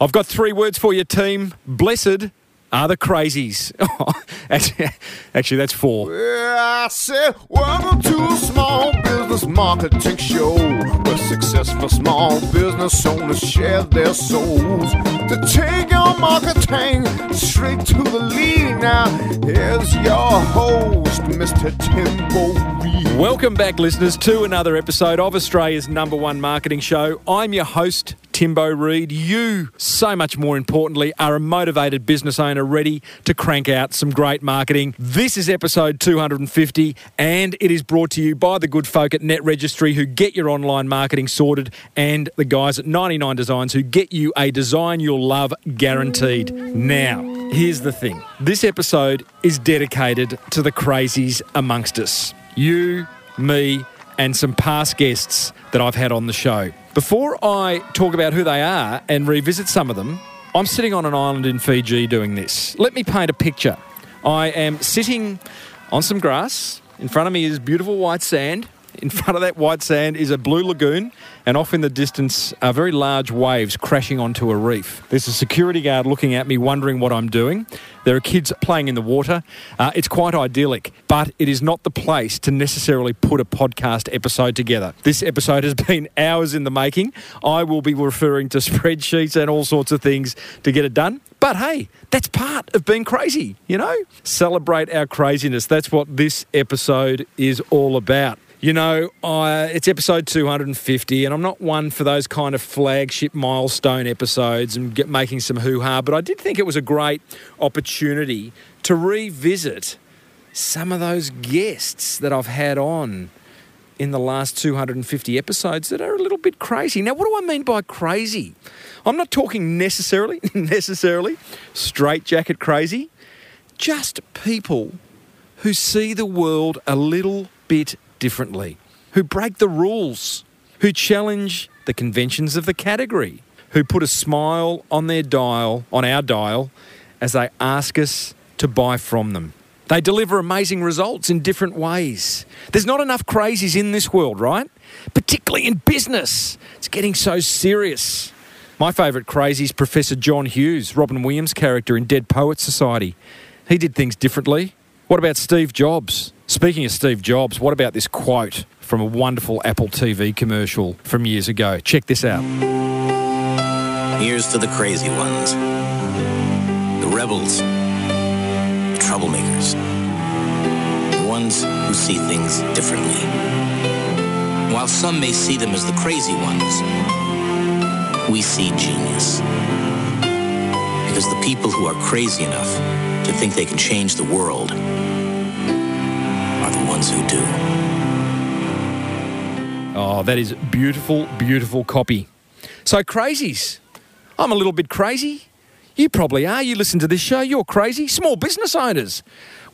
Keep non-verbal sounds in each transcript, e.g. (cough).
I've got three words for your team. Blessed are the crazies. (laughs) Oh, actually, actually, that's four. I said, welcome to a small business marketing show where successful small business owners share their souls to take marketing straight to the lead. Now, here's your host, Mr. Timbo Reed. Welcome back, listeners, to another episode of Australia's number one marketing show. I'm your host, Timbo Reed. You, so much more importantly, are a motivated business owner ready to crank out some great marketing. This is episode 250, and it is brought to you by the good folk at Net Registry who get your online marketing sorted, and the guys at 99 Designs who get you a design you'll love guaranteed. Now, here's the thing this episode is dedicated to the crazies amongst us. You, me, and some past guests that I've had on the show. Before I talk about who they are and revisit some of them, I'm sitting on an island in Fiji doing this. Let me paint a picture. I am sitting on some grass. In front of me is beautiful white sand. In front of that white sand is a blue lagoon, and off in the distance are very large waves crashing onto a reef. There's a security guard looking at me, wondering what I'm doing. There are kids playing in the water. Uh, it's quite idyllic, but it is not the place to necessarily put a podcast episode together. This episode has (laughs) been hours in the making. I will be referring to spreadsheets and all sorts of things to get it done. But hey, that's part of being crazy, you know? Celebrate our craziness. That's what this episode is all about. You know, I, it's episode 250, and I'm not one for those kind of flagship milestone episodes and get making some hoo ha, but I did think it was a great opportunity to revisit some of those guests that I've had on in the last 250 episodes that are a little bit crazy. Now, what do I mean by crazy? I'm not talking necessarily, (laughs) necessarily straight jacket crazy, just people who see the world a little bit differently, who break the rules, who challenge the conventions of the category, who put a smile on their dial, on our dial, as they ask us to buy from them. They deliver amazing results in different ways. There's not enough crazies in this world, right? Particularly in business. It's getting so serious. My favourite crazy is Professor John Hughes, Robin Williams' character in Dead Poets Society. He did things differently. What about Steve Jobs? Speaking of Steve Jobs, what about this quote from a wonderful Apple TV commercial from years ago? Check this out. Here's to the crazy ones, the rebels, the troublemakers, the ones who see things differently. While some may see them as the crazy ones, we see genius. Because the people who are crazy enough to think they can change the world are the ones who do. Oh, that is beautiful, beautiful copy. So, crazies. I'm a little bit crazy. You probably are. You listen to this show, you're crazy. Small business owners.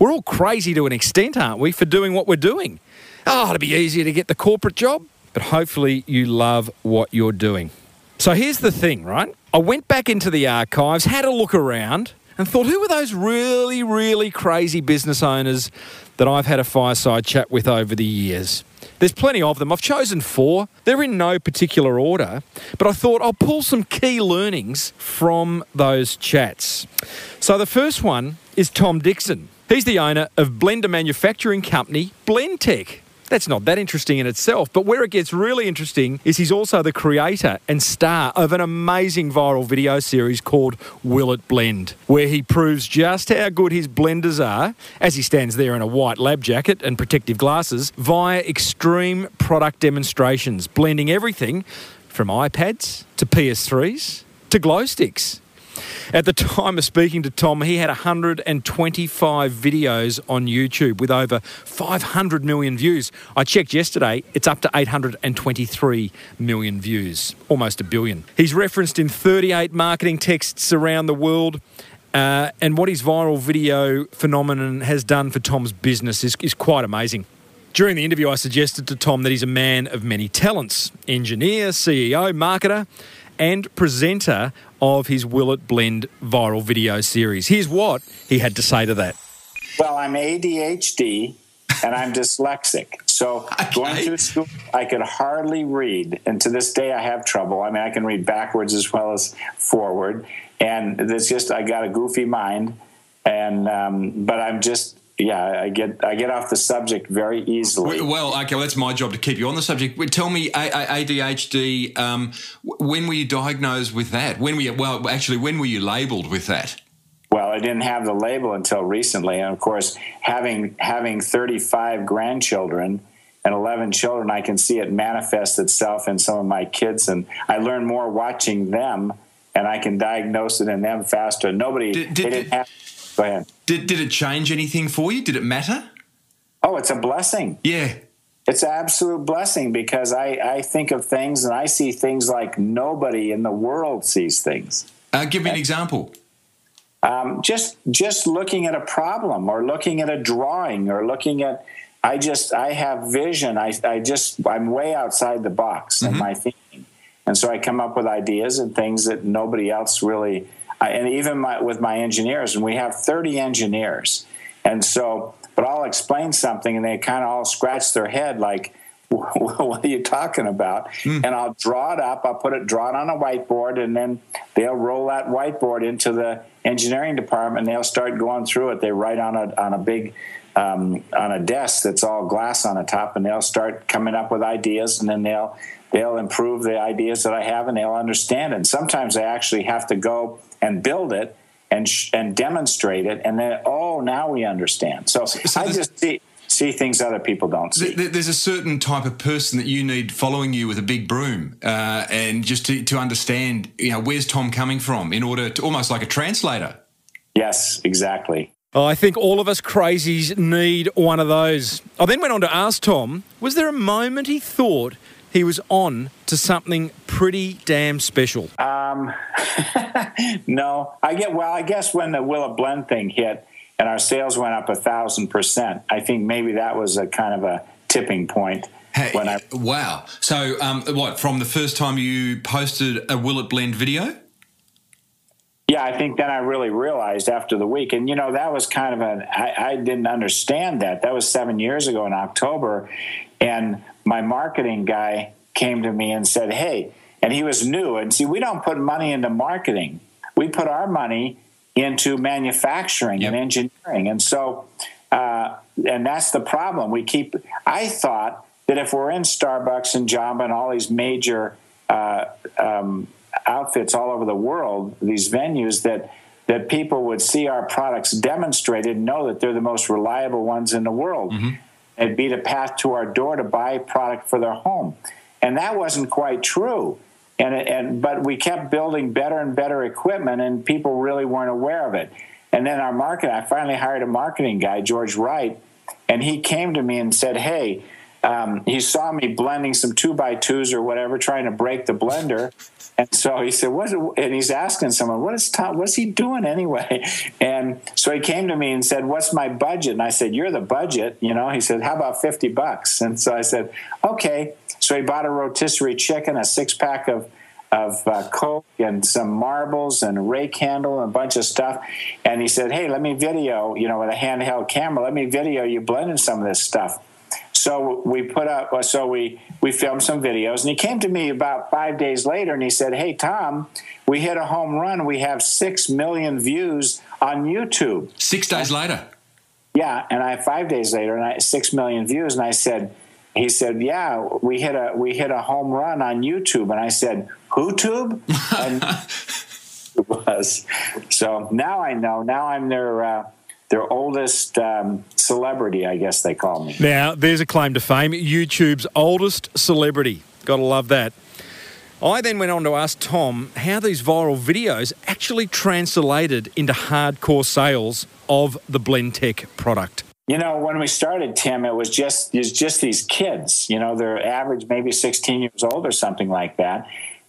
We're all crazy to an extent, aren't we, for doing what we're doing? Ah, oh, it'd be easier to get the corporate job, but hopefully you love what you're doing. So, here's the thing, right? I went back into the archives, had a look around, and thought, who are those really, really crazy business owners that I've had a fireside chat with over the years? There's plenty of them. I've chosen four. They're in no particular order, but I thought I'll pull some key learnings from those chats. So the first one is Tom Dickson. He's the owner of blender manufacturing company Blendtec. That's not that interesting in itself, but where it gets really interesting is he's also the creator and star of an amazing viral video series called Will It Blend, where he proves just how good his blenders are as he stands there in a white lab jacket and protective glasses via extreme product demonstrations, blending everything from iPads to PS3s to glow sticks. At the time of speaking to Tom, he had 125 videos on YouTube with over 500 million views. I checked yesterday, it's up to 823 million views, almost a billion. He's referenced in 38 marketing texts around the world. Uh, and what his viral video phenomenon has done for Tom's business is, is quite amazing. During the interview, I suggested to Tom that he's a man of many talents engineer, CEO, marketer, and presenter of his Will It Blend viral video series. Here's what he had to say to that. Well, I'm ADHD. and I'm dyslexic. So (laughs) Okay. going through school, I could hardly read, and to this day, I have trouble. I mean, I can read backwards as well as forward, and it's just I got a goofy mind, and um, but I'm just yeah, I get I get off the subject very easily. Well, okay, well, that's my job to keep you on the subject. Tell me, ADHD. Um, when were you diagnosed with that? When were you? Well, actually, when were you labelled with that? Well, I didn't have the label until recently, and of course, having having 35 grandchildren and 11 children, I can see it manifest itself in some of my kids, and I learn more watching them, and I can diagnose it in them faster. Nobody, Did- did- didn't did- have. Ahead. Did did it change anything for you? Did it matter? Oh, it's a blessing. Yeah. It's an absolute blessing because I, I think of things and I see things like nobody in the world sees things. Uh, give me an example. um, just just looking at a problem or looking at a drawing or looking at i just i have vision i, I just i'm way outside the box in my thinking and so i come up with ideas and things that nobody else really I, and even my, with my engineers and we have 30 engineers and so but i'll explain something and they kind of all scratch their head like (laughs) what are you talking about? And I'll draw it up. I'll put it draw it on a whiteboard, and then they'll roll that whiteboard into the engineering department. and They'll start going through it. They write on a on a big um, on a desk that's all glass on the top, and they'll start coming up with ideas, and then they'll they'll improve the ideas that I have, and they'll understand it. And sometimes I actually have to go and build it and sh- and demonstrate it, and then oh, now we understand. So, so I just see see things other people don't see. Th- th- There's a certain type of person that you need following you with a big broom, uh, and just to, to understand, you know, where's Tom coming from, in order to almost like a translator. Yes, exactly. Oh, I think all of us crazies need one of those. I then went on to ask Tom, was there a moment he thought he was on to something pretty damn special? Um, (laughs) no, I get well. I guess when the Will It Blend thing hit and our sales went up a thousand percent, I think maybe that was a kind of a tipping point. Hey, when I wow. So, um, what, from the first time you posted a Will It Blend video? Yeah, I think then I really realized after the week, and you know that was kind of an I, I didn't understand that. That was seven years ago in October, and my marketing guy came to me and said, "Hey," and he was new, and see, we don't put money into marketing; we put our money into manufacturing and engineering, and so, uh, and that's the problem. We keep. I thought that if we're in Starbucks and Jamba and all these major uh, um, outfits all over the world, these venues that that people would see our products demonstrated and know that they're the most reliable ones in the world. It'd be the path to our door to buy product for their home, and that wasn't quite true. And and but we kept building better and better equipment, and people really weren't aware of it. And then our market, I finally hired a marketing guy, George Wright, and he came to me and said, "Hey." Um, he saw me blending some two by twos or whatever, trying to break the blender, and so he said, "What?" And he's asking someone, "What is Tom? What's he doing anyway?" (laughs) And so he came to me and said, "What's my budget?" And I said, "You're the budget." You know, he said, "How about fifty bucks?" And so I said, "Okay." So he bought a rotisserie chicken, a six pack of of uh, coke and some marbles and a rake handle and a bunch of stuff. And he said, "Hey, let me video. You know, with a handheld camera, let me video you blending some of this stuff." So we put up, uh, so we we filmed some videos, and he came to me about five days later, and he said, "Hey Tom, we hit a home run. We have six million views on YouTube." Six days later. Yeah, and I five days later, and I six million views, and I said, he said, "Yeah, we hit a we hit a home run on YouTube," and I said, "YouTube?" (laughs) and it was. So now I know. Now I'm their uh, their oldest um, celebrity, I guess they call me. Now, there's a claim to fame YouTube's oldest celebrity. Gotta love that. I then went on to ask Tom how these viral videos actually translated into hardcore sales of the Blendtec product. You know, when we started, Tim, it was just it was just these kids. You know, they're average maybe 16 years old or something like that.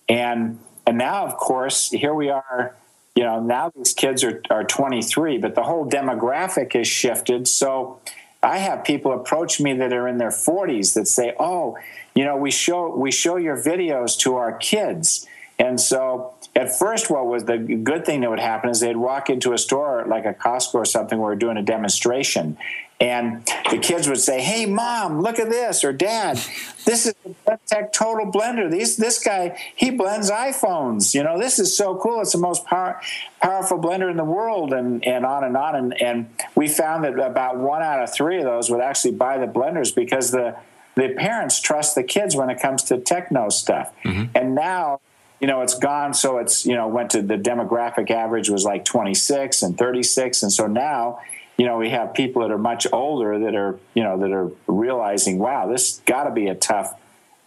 And and now, of course, here we are. You know, now these kids are are 23, but the whole demographic has shifted. So I have people approach me that are in their 40s that say, "Oh, you know, we show we show your videos to our kids." And so at first, what was the good thing that would happen is they'd walk into a store like a Costco or something where we're doing a demonstration. And the kids would say, Hey, mom, look at this, or dad, this is the Blendtec Total Blender. These, this guy, he blends iPhones. You know, this is so cool. It's the most power, powerful blender in the world, and, and on and on. And, and we found that about one out of three of those would actually buy the blenders because the, the parents trust the kids when it comes to techno stuff. Mm-hmm. And now, you know, it's gone. So it's, you know, went to the demographic average was like 26 and 36. And so now, you know, we have people that are much older that are, you know, that are realizing, wow, this got to be a tough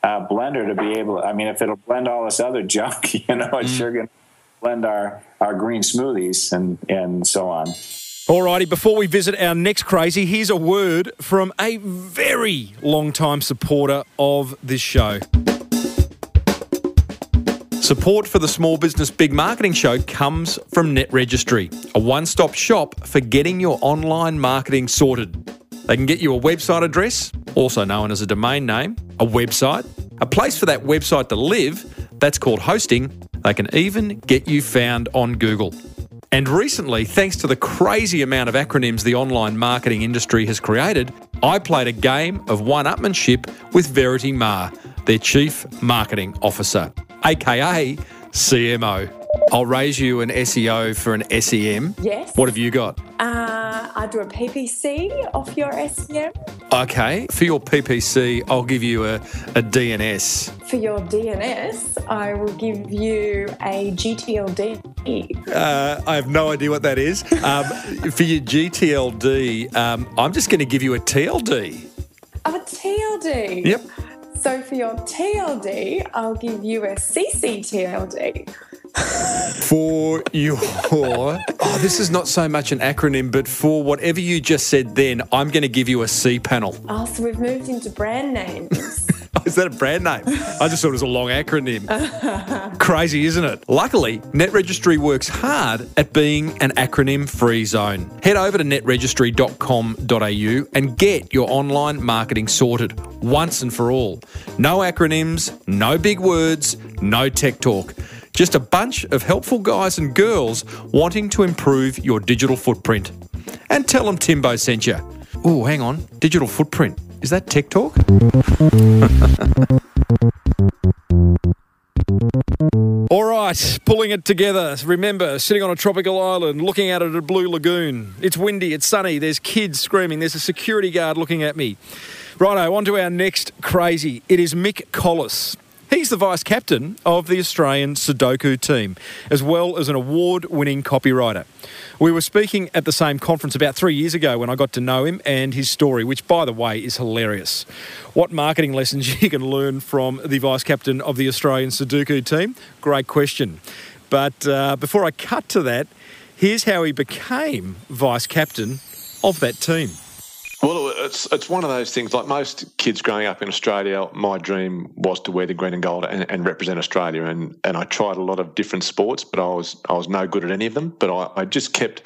uh, blender to be able. I mean, if it'll blend all this other (laughs) junk, you know, it's mm. sure going to blend our our green smoothies and and so on. Alrighty, before we visit our next crazy, here's a word from a very long time supporter of this show. Support for the Small Business Big Marketing Show comes from Net Registry, a one stop shop for getting your online marketing sorted. They can get you a website address, also known as a domain name, a website, a place for that website to live, that's called hosting. They can even get you found on Google. And recently, thanks to the crazy amount of acronyms the online marketing industry has created, I played a game of one upmanship with Verity Ma, their Chief Marketing Officer aka CMO. I'll raise you an SEO for an SEM. Yes. What have you got? Uh, I do a PPC off your SEM. Okay. For your PPC, I'll give you a, a DNS. For your DNS, I will give you a GTLD. Uh, I have no idea what that is. Um, (laughs) for your GTLD, um, I'm just going to give you a TLD. A TLD? Yep. So for your TLD, I'll give you a CCTLD. for your oh this is not so much an acronym but for whatever you just said then i'm going to give you a cPanel oh so we've moved into brand names (laughs) Is that a brand name? I just thought it was a long acronym. (laughs) Crazy, isn't it? Luckily, NetRegistry works hard at being an acronym free zone. Head over to netregistry.com.au and get your online marketing sorted once and for all. No acronyms, no big words, no tech talk. Just a bunch of helpful guys and girls wanting to improve your digital footprint. And tell them Timbo sent you. Oh, hang on. Digital footprint. Is that Talk? (laughs) All right, pulling it together. Remember, sitting on a tropical island, looking out at a blue lagoon. It's windy, it's sunny, there's kids screaming, there's a security guard looking at me. Righto, on to our next crazy. It is Mick Collis. He's the vice captain of the Australian Sudoku team, as well as an award winning copywriter. We were speaking at the same conference about three years ago when I got to know him and his story, which, by the way, is hilarious. What marketing lessons (laughs) you can learn from the vice captain of the Australian Sudoku team? Great question. But uh, before I cut to that, here's how he became vice captain of that team. Well, it's it's one of those things. Like most kids growing up in Australia, my dream was to wear the green and gold and, and represent Australia. And, and I tried a lot of different sports, but I was I was no good at any of them. But I, I just kept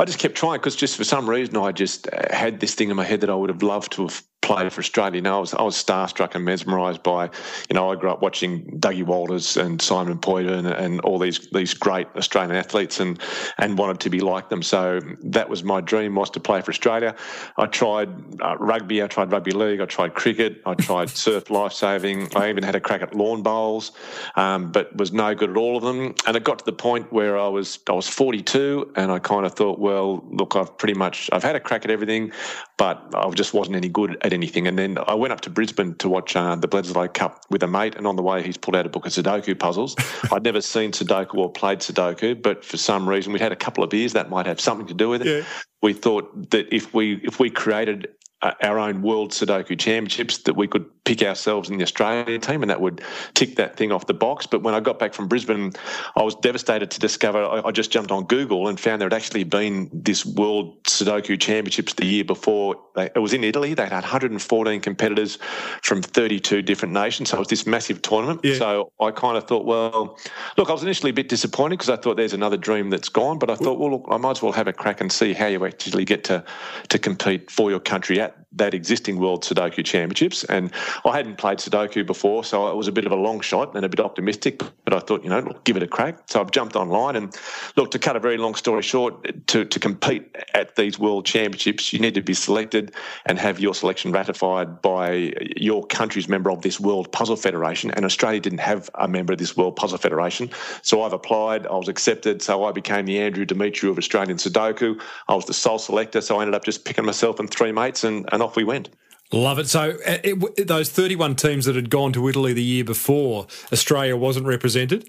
I just kept trying because just for some reason I just had this thing in my head that I would have loved to have played for Australia. You know, I was I was starstruck and mesmerised by, you know, I grew up watching Dougie Walters and Simon Poiter and, and all these these great Australian athletes and and wanted to be like them. So that was my dream was to play for Australia. I tried uh, rugby, I tried rugby league, I tried cricket, I tried (laughs) surf lifesaving. I even had a crack at lawn bowls, um, but was no good at all of them. And it got to the point where I was I was 42 and I kind of thought, well, look, I've pretty much I've had a crack at everything, but I just wasn't any good at anything. And then I went up to Brisbane to watch uh, the Bledisloe Cup with a mate, and on the way, he's pulled out a book of Sudoku puzzles. (laughs) I'd never seen Sudoku or played Sudoku, but for some reason, we'd had a couple of beers that might have something to do with it. Yeah. We thought that if we if we created uh, our own World Sudoku Championships that we could pick ourselves in the Australian team, and that would tick that thing off the box. But when I got back from Brisbane, I was devastated to discover I, I just jumped on Google and found there had actually been this World Sudoku Championships the year before. They, it was in Italy. They had 114 competitors from 32 different nations, so it was this massive tournament. Yeah. So I kind of thought, well, look, I was initially a bit disappointed because I thought there's another dream that's gone, but I thought, well, look, I might as well have a crack and see how you actually get to to compete for your country at that existing World Sudoku Championships. And I hadn't played Sudoku before, so it was a bit of a long shot and a bit optimistic. But I thought, you know, look, give it a crack. So I've jumped online and look. To cut a very long story short, to to compete at these World Championships, you need to be selected and have your selection ratified by your country's member of this World Puzzle Federation. And Australia didn't have a member of this World Puzzle Federation, so I've applied. I was accepted, so I became the Andrew Demetriou of Australian Sudoku. I was the sole selector, so I ended up just picking myself and three mates, and, and off we went. Love it. So, uh, it, those 31 teams that had gone to Italy the year before, Australia wasn't represented?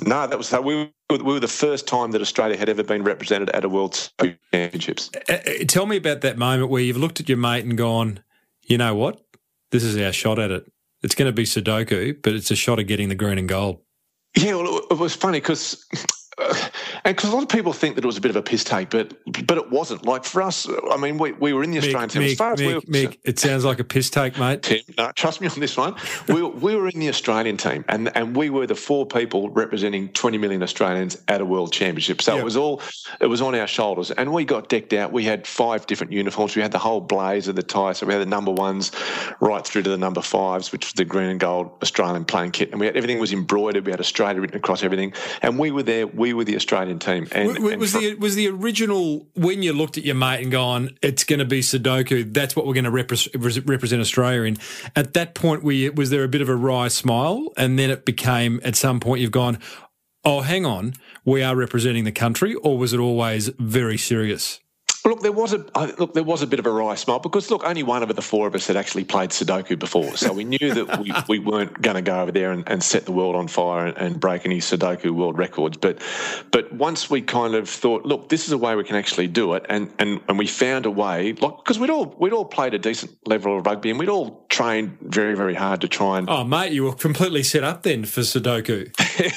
No, that was we were, we were the first time that Australia had ever been represented at a World Championships. Uh, uh, tell me about that moment where you've looked at your mate and gone, you know what? This is our shot at it. It's going to be Sudoku, but it's a shot of getting the green and gold. Yeah, well, it was funny because (sighs) and because a lot of people think that it was a bit of a piss take, but but it wasn't. Like for us, I mean, we, we were in the Australian team. Mick, as far as Mick, we were, Mick, it sounds like a piss take, mate. Tim, no, trust me on this one. we, we were in the Australian team, and and we were the four people representing 20 million Australians at a World Championship. So yep. it was all it was on our shoulders, and we got decked out. We had five different uniforms. We had the whole blaze of the tie, so we had the number ones right through to the number fives, which was the green and gold Australian playing kit, and we had everything was embroidered. We had Australia written across everything, and we were there. We were the Australian team. And, was, and was the was the original when you looked at your mate and gone, it's going to be Sudoku. That's what we're going to repre- represent Australia in. At that point, we was there a bit of a wry smile, and then it became at some point you've gone, oh, hang on, we are representing the country, or was it always very serious? Look, there was a look. There was a bit of a wry smile because look, only one of the four of us had actually played Sudoku before, so we knew that we, (laughs) we weren't going to go over there and, and, set the world on fire and, and, break any Sudoku world records. But but once we kind of thought, look, this is a way we can actually do it, and and, and we found a way, like because we'd all we'd all played a decent level of rugby, and we'd all trained very very hard to try and. Oh, mate, you were completely set up then for Sudoku.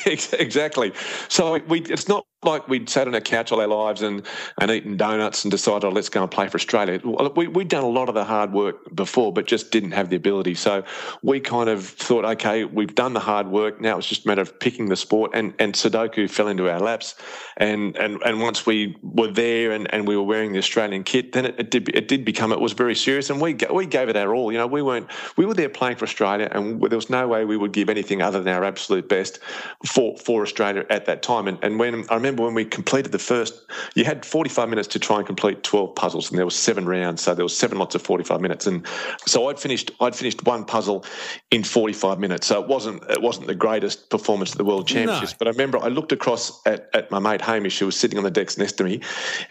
(laughs) exactly. So we it's not like we'd sat on a couch all our lives and, and eaten donuts and decided, oh, let's go and play for Australia. We, we'd done a lot of the hard work before, but just didn't have the ability. So we kind of thought, okay, we've done the hard work. Now it's just a matter of picking the sport. And, and Sudoku fell into our laps. And, and, and once we were there and, and we were wearing the Australian kit, then it, it, did, it did become, it was very serious. And we, we gave it our all. You know, we weren't, we were there playing for Australia and there was no way we would give anything other than our absolute best for, for Australia at that time. And, and when I remember remember when we completed the first, you had 45 minutes to try and complete 12 puzzles, and there were seven rounds, so there was seven lots of 45 minutes. And so I'd finished, I'd finished one puzzle in 45 minutes. So it wasn't, it wasn't the greatest performance at the World Championships. No. But I remember I looked across at, at my mate Hamish, who was sitting on the decks next to me,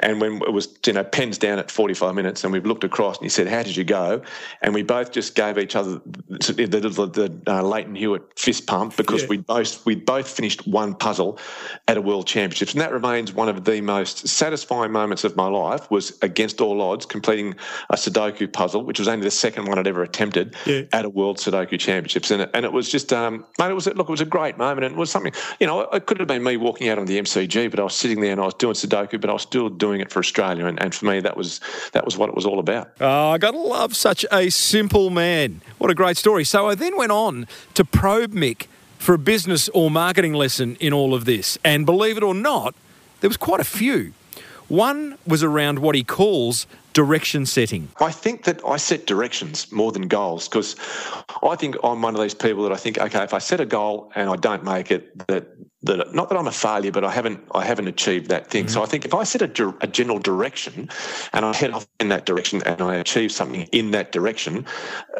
and when it was, you know, pens down at 45 minutes, and we've looked across, and he said, "How did you go?" And we both just gave each other the, the, the uh, Lleyton Hewitt fist pump because yeah. we both we both finished one puzzle at a World Championships, and that remains one of the most satisfying moments of my life was against all odds completing a Sudoku puzzle, which was only the second one I'd ever attempted yeah. at a World Sudoku Championships. And it, and it was just, um, mate, it was, look, it was a great moment. And it was something, you know, it could have been me walking out on the MCG, but I was sitting there and I was doing Sudoku, but I was still doing it for Australia. And, and for me, that was, that was what it was all about. Oh, I got to love such a simple man. What a great story. So I then went on to probe Mick for a business or marketing lesson in all of this. And believe it or not, there was quite a few. One was around what he calls direction setting. I think that I set directions more than goals because I think I'm one of these people that I think, okay, if I set a goal and I don't make it, that that not that I'm a failure, but I haven't I haven't achieved that thing. Mm-hmm. So I think if I set a, a, general direction and I head off in that direction and I achieve something in that direction,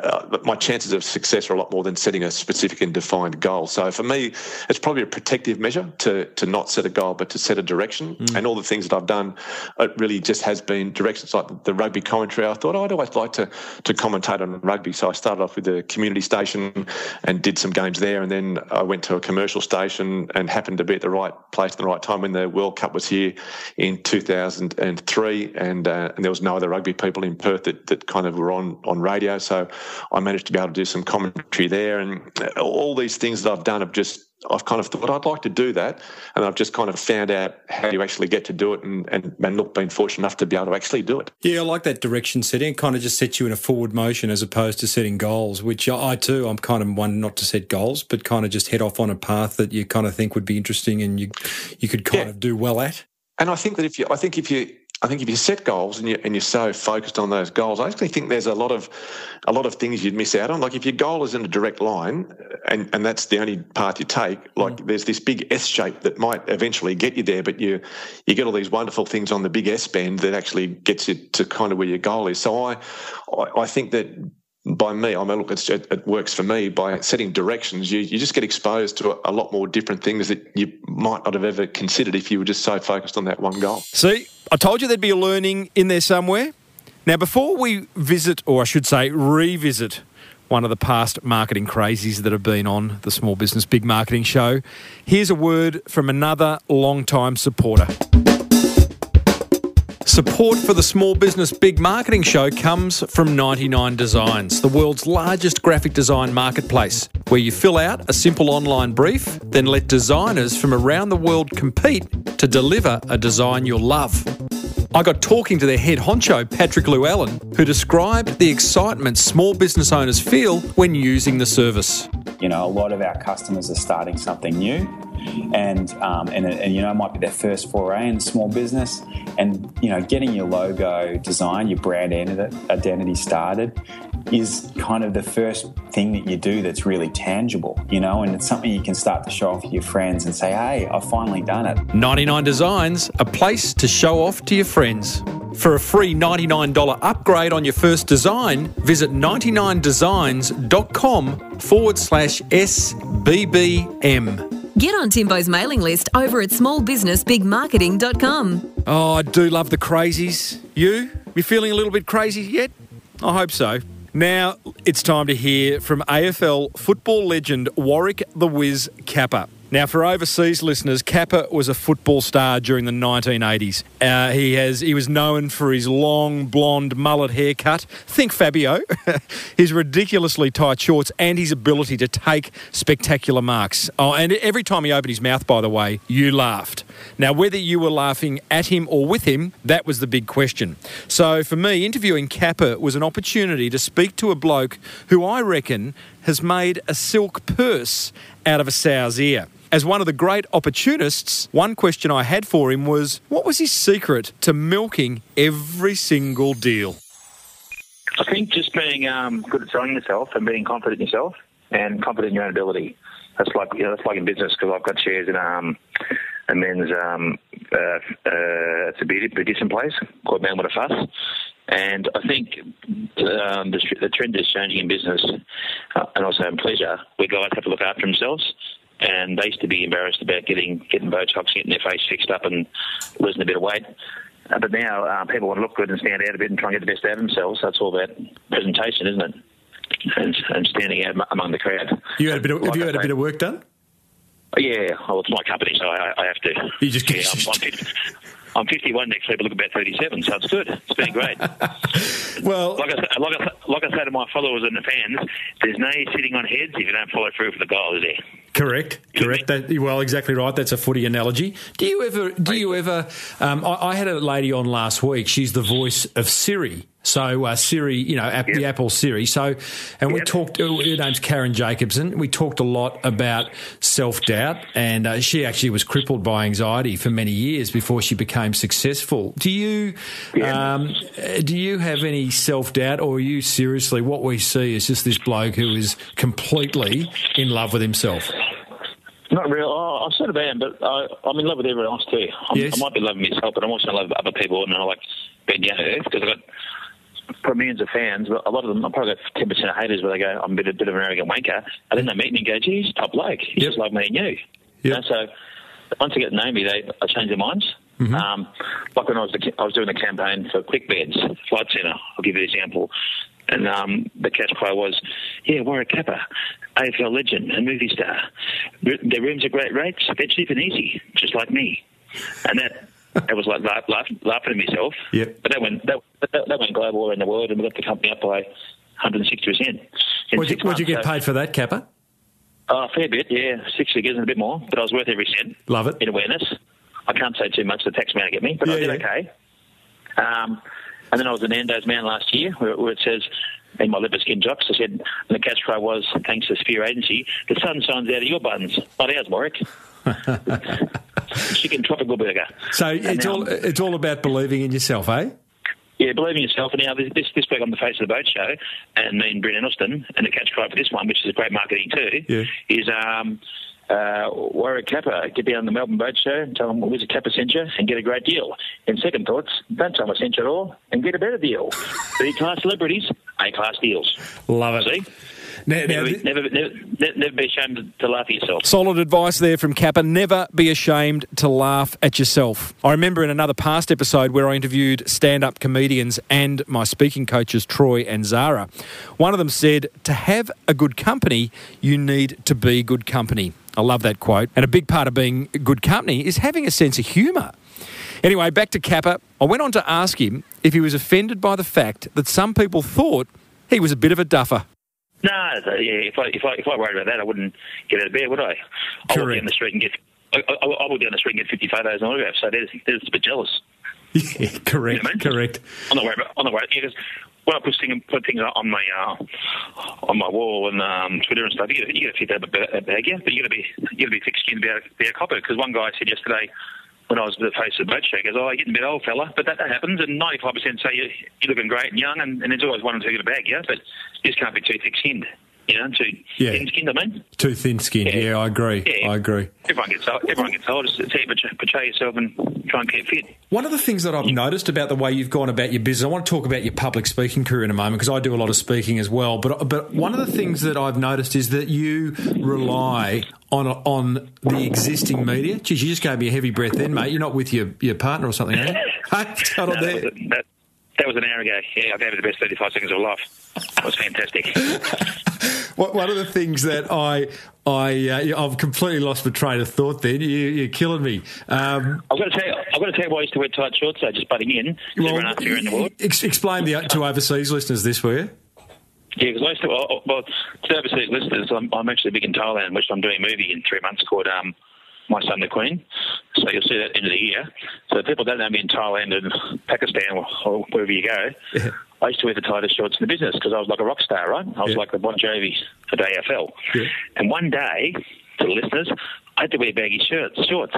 uh, my chances of success are a lot more than setting a specific and defined goal. So for me, it's probably a protective measure to to not set a goal, but to set a direction. Mm-hmm. And all the things that I've done, it really just has been directions like the rugby commentary. I thought oh, I'd always like to to commentate on rugby, so I started off with the community station and did some games there, and then I went to a commercial station and happened to be at the right place at the right time when the World Cup was here in 2003, and uh, and there was no other rugby people in Perth that, that kind of were on on radio. So I managed to be able to do some commentary there, and all these things that I've done have just I've kind of thought I'd like to do that, and I've just kind of found out how you actually get to do it, and and, and look, been fortunate enough to be able to actually do it. Yeah, I like that direction setting. It kind of just sets you in a forward motion as opposed to setting goals, which I too. I'm kind of one not to set goals, but kind of just head off on a path that you kind of think would be interesting and you you could kind yeah. of do well at. And I think that if you, I think if you I think if you set goals and, you, and you're so focused on those goals, I actually think there's a lot of a lot of things you'd miss out on. Like if your goal is in a direct line, and, and that's the only path you take, like mm. there's this big S shape that might eventually get you there, but you you get all these wonderful things on the big S bend that actually gets you to kind of where your goal is. So I I, I think that by me, I mean, look, it, it, works for me by setting directions. You, you just get exposed to a, a, lot more different things that you might not have ever considered if you were just so focused on that one goal. See, I told you there'd be a learning in there somewhere. Now, before we visit, or I should say, revisit one of the past marketing crazies that have been on the Small Business Big Marketing Show, here's a word from another long-time supporter. Support for the Small Business Big Marketing Show comes from 99 Designs, the world's largest graphic design marketplace, where you fill out a simple online brief, then let designers from around the world compete to deliver a design you'll love. I got talking to their head honcho, Patrick Llewellyn, who described the excitement small business owners feel when using the service. You know, a lot of our customers are starting something new and um, and, and you know it might be their first foray in small business, and you know getting your logo design, your brand identity started is kind of the first thing that you do that's really tangible, you know, and it's something you can start to show off to your friends and say, hey, I've finally done it. 99 Designs, a place to show off to your friends. For a free $99 upgrade on your first design, visit 99designs.com forward slash SBBM. Get on Timbo's mailing list over at smallbusinessbigmarketing.com. Oh, I do love the crazies. You? You feeling a little bit crazy yet? I hope so. Now it's time to hear from AFL football legend Warwick the Wiz Capper. Now, for overseas listeners, Capper was a football star during the 1980s. Uh, he has he was known for his long blonde mullet haircut. Think Fabio, (laughs) his ridiculously tight shorts, and his ability to take spectacular marks. Oh, and every time he opened his mouth, by the way, you laughed. Now, whether you were laughing at him or with him, that was the big question. So, for me, interviewing Capper was an opportunity to speak to a bloke who I reckon has made a silk purse out of a sow's ear. As one of the great opportunists, one question I had for him was what was his secret to milking every single deal? I think just being um, good at selling yourself and being confident in yourself and confident in your own ability. That's like you know, that's like in business because I've got shares in um, a men's um, uh, uh, it's a place called Man with a Fuss, and I think um, the, the, trend is changing in business uh, and also in pleasure, where guys have to look after themselves and they used to be embarrassed about getting getting Botox, getting their face fixed up, and losing a bit of weight. Uh, but now uh, people want to look good and stand out a bit and try and get the best out of themselves. That's all about presentation, isn't it? And, and standing out among the crowd. You had a bit. Of, like have you had a bit of work done? Yeah, well, it's my company, so I, I have to. You just yeah, I'm, (laughs) I'm, I'm 51 next week, I look about 37, so it's good. It's been great. (laughs) well, like I, like, I, like I say to my followers and the fans, there's no sitting on heads if you don't follow through for the goal, is there? Correct, correct. That, well, exactly right. That's a footy analogy. Do you ever? Do you ever? Um, I, I, had a lady on last week. She's the voice of Siri. So uh, Siri, you know, yep. the Apple Siri. So, and we talked. Uh, her name's Karen Jacobsen. We talked a lot about self doubt, and uh, she actually was crippled by anxiety for many years before she became successful. Do you, um, do you have any self doubt, or are you seriously? What we see is just this bloke who is completely in love with himself. Not really. Oh, I sort of am, but I, am in love with everyone else too. Yes. i might be loving myself, but I'm also in love with other people, and I like being down to earth because I've got millions of fans, but a lot of them, I've probably got 10% of haters where they go, I'm a bit, a bit of an arrogant wanker. And then they meet me and go, gee, he's top bloke. He's yep. just like me and you. Yep. know, so once they get to know me, they I change their minds. Mm-hmm. Um, like when I was, the, I was doing the campaign for Quickbeds, Flight Centre, I'll give you an example. And um, the catch cry was, yeah, Warwick Capper, AFL legend, a movie star. Their rooms are great rates, they're cheap and easy, just like me. And that it was like laugh, laugh, laughing at myself. Yep. But that went that, that, that went global around the world, and we got the company up by 160 percent. Would you, you get paid for that, Capper? Oh, a fair bit, yeah, six figures and a bit more. But I was worth every cent. Love it. In awareness, I can't say too much. The tax man get me, but yeah, I did yeah. okay. Um, and then I was an Nando's man last year, where, where it says in my liver skin jocks. I said, and the catch cry was, thanks to Sphere Agency, the sun shines out of your buttons, not ours, Warwick. (laughs) (laughs) chicken tropical burger. So it's all it's all about believing in yourself, eh? Yeah, believe in yourself. And now this this week on the Face of the Boat show, and me and Bryn Enoston, and the catch cry for this one, which is a great marketing too, Yeah. is um, uh, Warwick Capper. Get down the Melbourne Boat Show and tell them well, Wizard Capper sent you and get a great deal. In second thoughts, don't tell them I sent you at all and get a better deal. (laughs) B-class celebrities, A-class deals. Love it. See? Now, now, Never, never, never, never be ashamed to laugh at yourself. Solid advice there from Capper. Never be ashamed to laugh at yourself. I remember in another past episode where I interviewed stand up comedians and my speaking coaches, Troy and Zara. One of them said, To have a good company, you need to be good company. I love that quote. And a big part of being good company is having a sense of humour. Anyway, back to Capper. I went on to ask him if he was offended by the fact that some people thought he was a bit of a duffer. No, so, yeah. If I if I if I worried about that, I wouldn't get out of bed, would I? I walk Correct. down the street and get. I, I, I walk down the street and get 50 photos and autographs. So they're, they're a bit jealous. Yeah, (laughs) correct, You know I mean? correct. I'm not worried about. I'm not worried because when I put things, put things on my uh, on my wall and um, Twitter and stuff, you got to fit that ba- bag, yeah. But you got to be you got to be thick skinned to be able be a copper. Because one guy said yesterday. When I was the face of the boat goes, "Oh, you're getting a bit old, fella," but that, that happens, and 95% say you're, you're looking great and young, and, and there's always one or two get a bag, yeah. But you just can't be too thick-skinned, you know, too Yeah. thin-skinned. I mean, Too thin skinned. Yeah, I agree. Yeah. I agree. everyone gets old. Everyone gets old. Just see, portray, portray yourself and try and keep fit. One of the things that I've noticed about the way you've gone about your business, I want to talk about your public speaking career in a moment because I do a lot of speaking as well. But but one of the things that I've noticed is that you rely on on the existing media. Geez, you just gave me a heavy breath then, mate. You're not with your, your partner or something, are you? (laughs) Hey, hold on No, that, there. was, that, that was an hour ago. Yeah, I gave it the best 35 seconds of life. It was fantastic. (laughs) One of the things that I I uh, I've completely lost my train of thought. Then you, you're killing me. Um, I've got to tell you, I've got to tell you why I used to wear tight shorts. So just butting in. me around the world. ex- explain the, to overseas listeners this, will you? Yeah, because I used to. Well, well, to overseas listeners, I'm, I'm actually big in Thailand, which I'm doing a movie in three months called um, My Son the Queen. So you'll see that at the end of the year. So people don't know me in Thailand and Pakistan or, or wherever you go. I used to wear the tightest shorts in the business because I was like a rock star, right? I was Yeah. like the Bon Jovi of the AFL. Yeah. And one day, to the listeners, I had to wear baggy shirts, shorts.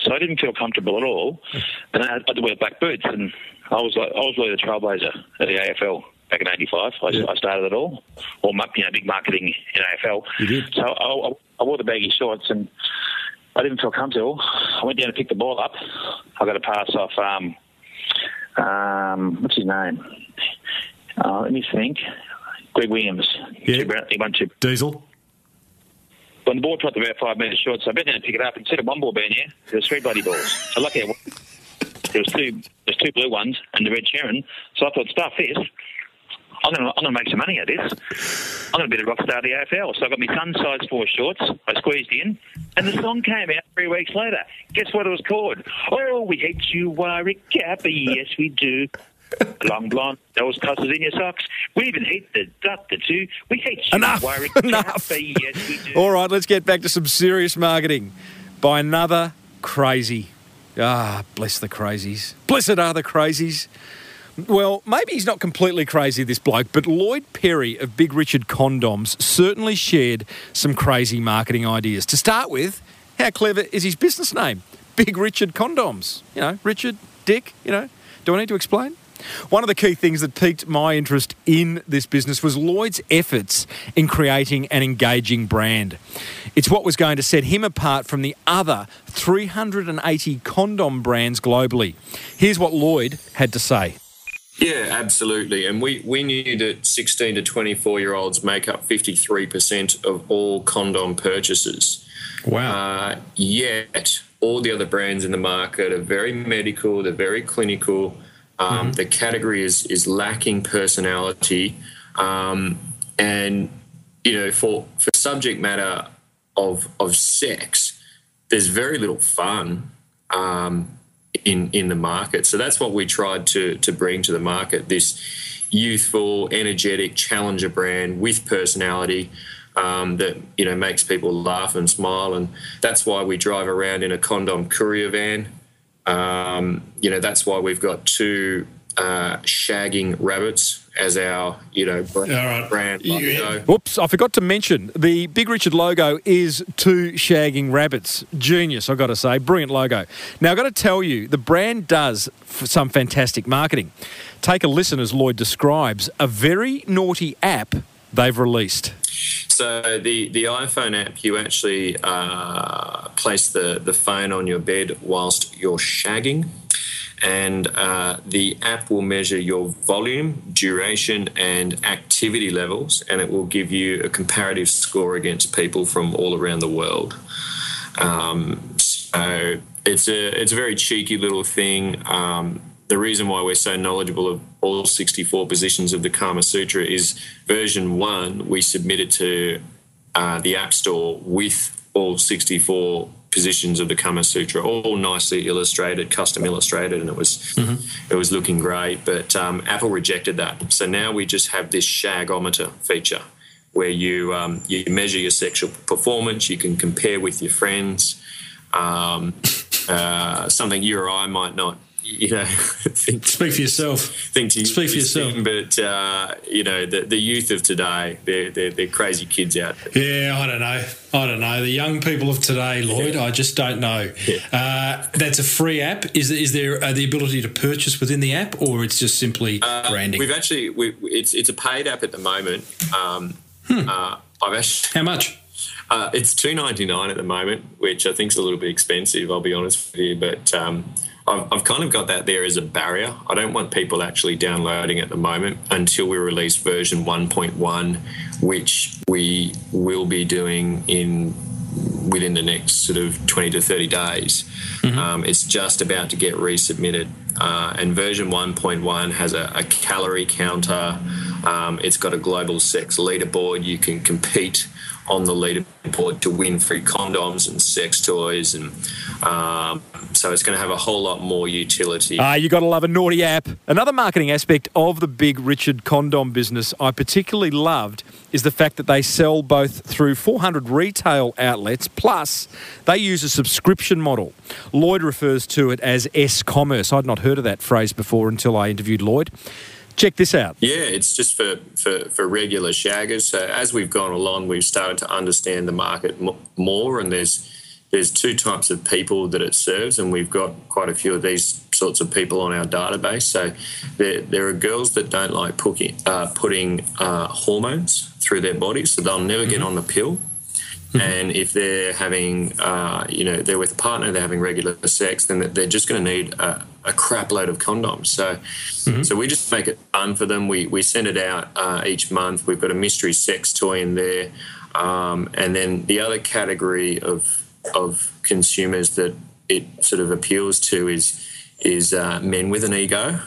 So I didn't feel comfortable at all. (laughs) And I had to wear black boots, and I was like, I was really the trailblazer at the AFL back in '85. I, Yeah. I started it all, or you know, big marketing in AFL. You did. So I, I, I wore the baggy shorts, and I didn't feel comfortable. I went down to pick the ball up. I got a pass off. Um, um, what's his name? Uh, let me think. Greg Williams. Yeah. He went to Diesel. when the ball dropped about five metres short, so I bent down to pick it up. Instead of one ball being here, there was three bloody balls. So lucky there was two, there's two blue ones and the red Sharon. So I thought, stuff this. I'm going to I'm going to make some money out of this. I'm going to be the rock star of the AFL. So I got my son size four shorts. I squeezed in, and the song came out three weeks later. Guess what it was called? Oh, we hate you, Warwick Capper. Yes, we do. (laughs) Long blonde, those cusses in your socks. We even hate the doctor too. We hate you, Enough. Warwick (laughs) Enough. Yes. (laughs) All right, let's get back to some serious marketing by another crazy. Ah, bless the crazies. Blessed are the crazies. Well, maybe he's not completely crazy, this bloke, but Lloyd Perry of Big Richard Condoms certainly shared some crazy marketing ideas. To start with, how clever is his business name? Big Richard Condoms. You know, Richard, Dick, you know. Do I need to explain? One of the key things that piqued my interest in this business was Lloyd's efforts in creating an engaging brand. It's what was going to set him apart from the other 380 condom brands globally. Here's what Lloyd had to say. Yeah, absolutely. And we, we knew that 16 to 24 year olds make up 53% of all condom purchases. Wow. Uh, yet, all the other brands in the market are very medical, they're very clinical. Um, The category is, is lacking personality. Um, and, you know, for, for subject matter of, of sex, there's very little fun. Um, in in the market. So that's what we tried to to bring to the market. This youthful, energetic challenger brand with personality um, that you know makes people laugh and smile, and that's why we drive around in a condom courier van. Um, you know that's why we've got two uh, shagging rabbits as our you know brand. right. brand logo. Whoops, I forgot to mention the Big Richard logo is two shagging rabbits. Genius, I've got to say. Brilliant logo. Now, I've got to tell you, the brand does some fantastic marketing. Take a listen as Lloyd describes a very naughty app they've released. So the, the iPhone app, you actually uh, place the, the phone on your bed whilst you're shagging, and uh, the app will measure your volume, duration, and activity levels, and it will give you a comparative score against people from all around the world. Um, so it's a it's a very cheeky little thing. Um, the reason why we're so knowledgeable of all 64 positions of the Kama Sutra is version one we submitted to uh, the App Store with all 64 positions of the Kama Sutra, all nicely illustrated, custom illustrated, and it was it was looking great. But um, Apple rejected that, so now we just have this shagometer feature where you um, you measure your sexual performance, you can compare with your friends. Um, (laughs) uh, something you or I might not, you know, (laughs) think. Speak for yourself. Think to Speak for yourself. But uh, you know, the, the youth of today, they're, they're they're crazy kids out there. Yeah, I don't know. I don't know. The young people of today, Lloyd, I just don't know. Uh, that's a free app. Is is there uh, the ability to purchase within the app, or it's just simply Uh, branding? We've actually, we, it's it's a paid app at the moment. Um, uh, I've actually, Hmm. How much? Uh, it's two ninety nine at the moment, which I think is a little bit expensive. I'll be honest with you, but um, I've, I've kind of got that there as a barrier. I don't want people actually downloading at the moment until we release version one point one, which we will be doing in within the next sort of 20 to 30 days. Um, it's just about to get resubmitted. Uh, and version 1.1 has a, a calorie counter. Um, it's got a global sex leaderboard. You can compete on the leaderboard to win free condoms and sex toys. And um, so it's going to have a whole lot more utility. Ah, you got to love a naughty app. Another marketing aspect of the Big Richard condom business I particularly loved is the fact that they sell both through 400 retail outlets, plus they use a subscription model. Lloyd refers to it as S commerce. I'd not heard of that phrase before until I interviewed Lloyd. Check this out. Yeah, it's just for, for, for regular shaggers. So as we've gone along, we've started to understand the market more, and there's there's two types of people that it serves, and we've got quite a few of these sorts of people on our database. So there, there are girls that don't like putting, uh, putting uh, hormones through their bodies, so they'll never get on the pill. And if they're having, uh, you know, they're with a partner, they're having regular sex, then they're just going to need a, a crap load of condoms. So, so we just make it fun for them. We we send it out uh, each month. We've got a mystery sex toy in there, um, and then the other category of of consumers that it sort of appeals to is is uh, men with an ego.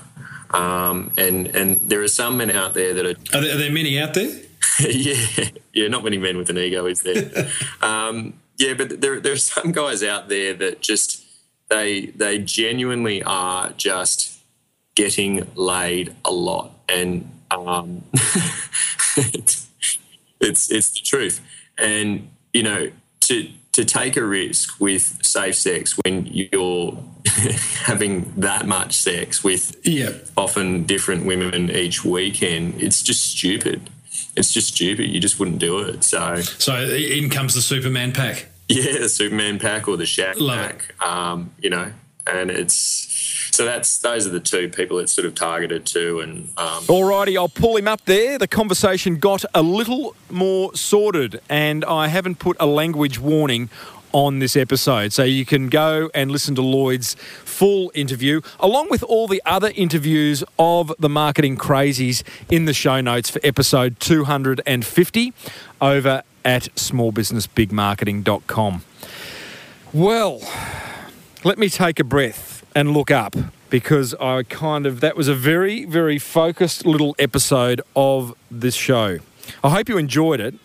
Um, and and there are some men out there that are Are there, are there many out there? (laughs) yeah, yeah, not many men with an ego, is there? (laughs) um, yeah, but there there are some guys out there that just they they genuinely are just getting laid a lot, and um, it's, (laughs) it's it's the truth. And you know, to to take a risk with safe sex when you're (laughs) having that much sex with Yeah. often different women each weekend, it's just stupid. It's just stupid. You just wouldn't do it. So So in comes the Superman pack. (laughs) yeah, the Superman pack or the Shaq Love pack. Um, you know, and it's so that's those are the two people it's sort of targeted to, and um, Alrighty, I'll pull him up there. The conversation got a little more sorted, and I haven't put a language warning on this episode. So you can go and listen to Lloyd's full interview, along with all the other interviews of the marketing crazies in the show notes for episode 250 over at smallbusinessbigmarketing.com. Well, let me take a breath and look up because I kind of that was a very very focused little episode of this show. I hope you enjoyed it.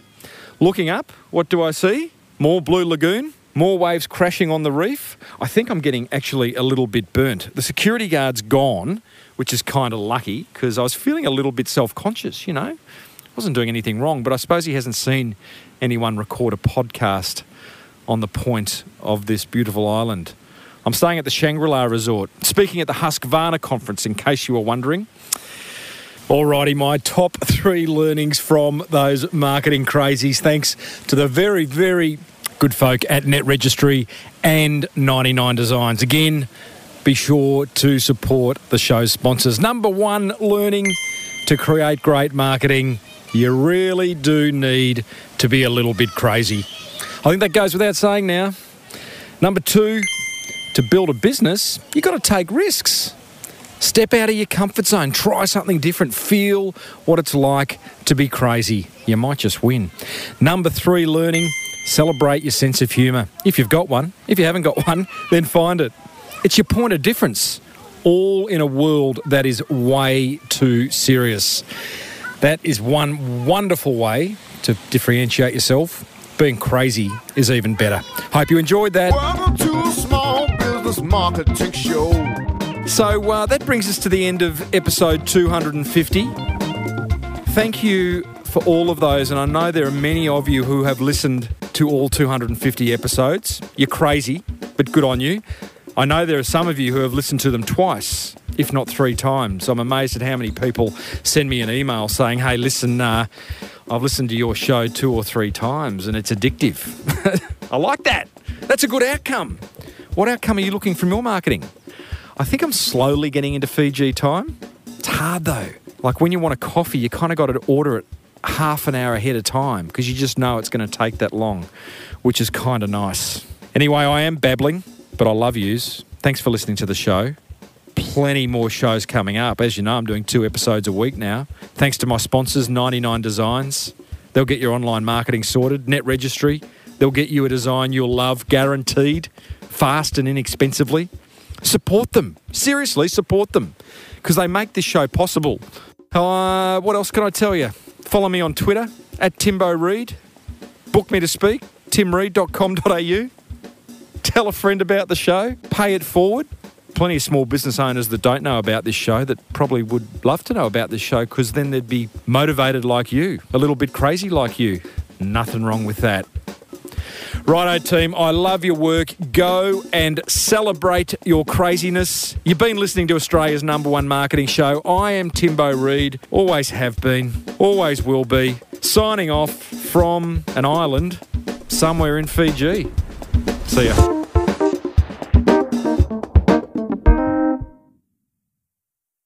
Looking up, what do I see? More blue lagoon, more waves crashing on the reef. I think I'm getting actually a little bit burnt. The security guard's gone, which is kind of lucky because I was feeling a little bit self-conscious, you know. Wasn't doing anything wrong, but I suppose he hasn't seen anyone record a podcast on the point of this beautiful island. I'm staying at the Shangri La Resort, speaking at the Husqvarna conference, in case you were wondering. Alrighty, my top three learnings from those marketing crazies, thanks to the very, very good folk at Net Registry and 99 Designs. Again, be sure to support the show's sponsors. Number one, learning to create great marketing. You really do need to be a little bit crazy. I think that goes without saying now. Number two, to build a business, you've got to take risks. Step out of your comfort zone, try something different, feel what it's like to be crazy. You might just win. Number three, learning, celebrate your sense of humour. If you've got one, if you haven't got one, (laughs) then find it. It's your point of difference, all in a world that is way too serious. That is one wonderful way to differentiate yourself. Being crazy is even better. Hope you enjoyed that. Welcome to a small business marketing show. So uh, that brings us to the end of episode 250. Thank you for all of those, and I know there are many of you who have listened to all 250 episodes. You're crazy, but good on you. I know there are some of you who have listened to them twice, if not three times. I'm amazed at how many people send me an email saying, hey, listen, uh, I've listened to your show two or three times and it's addictive. (laughs) I like that. That's a good outcome. What outcome are you looking from your marketing? I think I'm slowly getting into Fiji time. It's hard though. Like when you want a coffee, you kind of got to order it half an hour ahead of time because you just know it's going to take that long, which is kind of nice. Anyway, I am babbling, but I love yous. Thanks for listening to the show. Plenty more shows coming up. As you know, I'm doing two episodes a week now. Thanks to my sponsors, 99 Designs. They'll get your online marketing sorted. Net Registry. They'll get you a design you'll love, guaranteed, fast and inexpensively. Support them. Seriously, support them because they make this show possible. Uh, what else can I tell you? Follow me on Twitter at Timbo Reed. Book me to speak, timreed.com.au. Tell a friend about the show. Pay it forward. Plenty of small business owners that don't know about this show that probably would love to know about this show because then they'd be motivated like you, a little bit crazy like you. Nothing wrong with that. Righto, team, I love your work. Go and celebrate your craziness. You've been listening to Australia's number one marketing show. I am Timbo Reed, always have been, always will be, signing off from an island somewhere in Fiji. See ya.